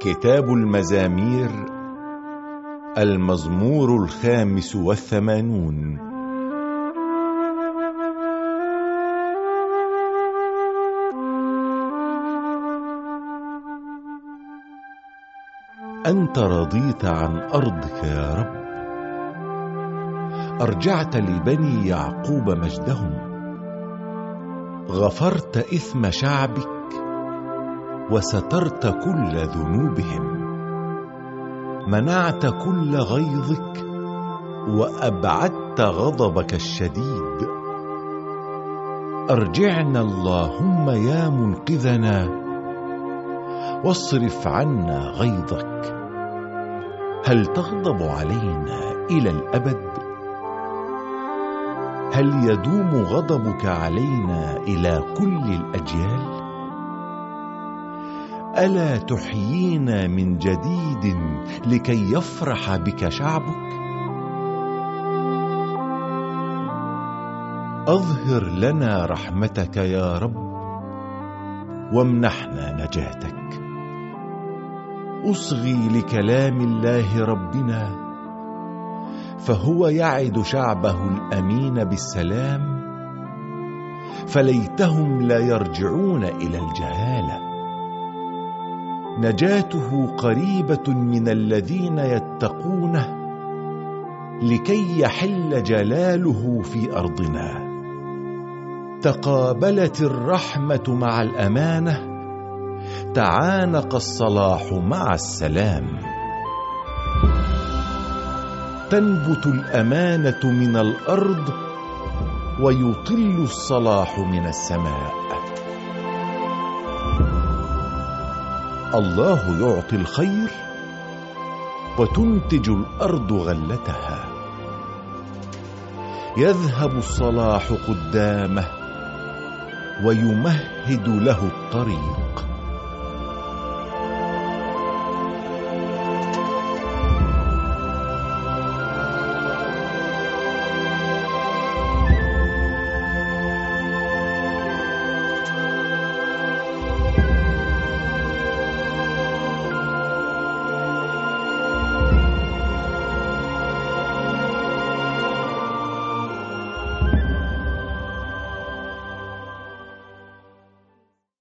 كتاب المزامير المزمور الخامس والثمانون. أنت رضيت عن أرضك يا رب. أرجعت لبني يعقوب مجدهم. غفرت إثم شعبك. وسترت كل ذنوبهم. منعت كل غيظك وأبعدت غضبك الشديد. أرجعنا اللهم يا منقذنا واصرف عنا غيظك. هل تغضب علينا إلى الأبد؟ هل يدوم غضبك علينا إلى كل الأجيال؟ ألا تحيينا من جديد لكي يفرح بك شعبك؟ أظهر لنا رحمتك يا رب وامنحنا نجاتك. أصغي لكلام الله ربنا فهو يعد شعبه الأمين بالسلام فليتهم لا يرجعون إلى الجهالة. نجاته قريبة من الذين يتقونه لكي يحل جلاله في أرضنا. تقابلت الرحمة مع الأمانة تعانق الصلاح مع السلام. تنبت الأمانة من الأرض ويطل الصلاح من السماء. الله يعطي الخير وتنتج الأرض غلتها. يذهب الصلاح قدامه ويمهد له الطريق.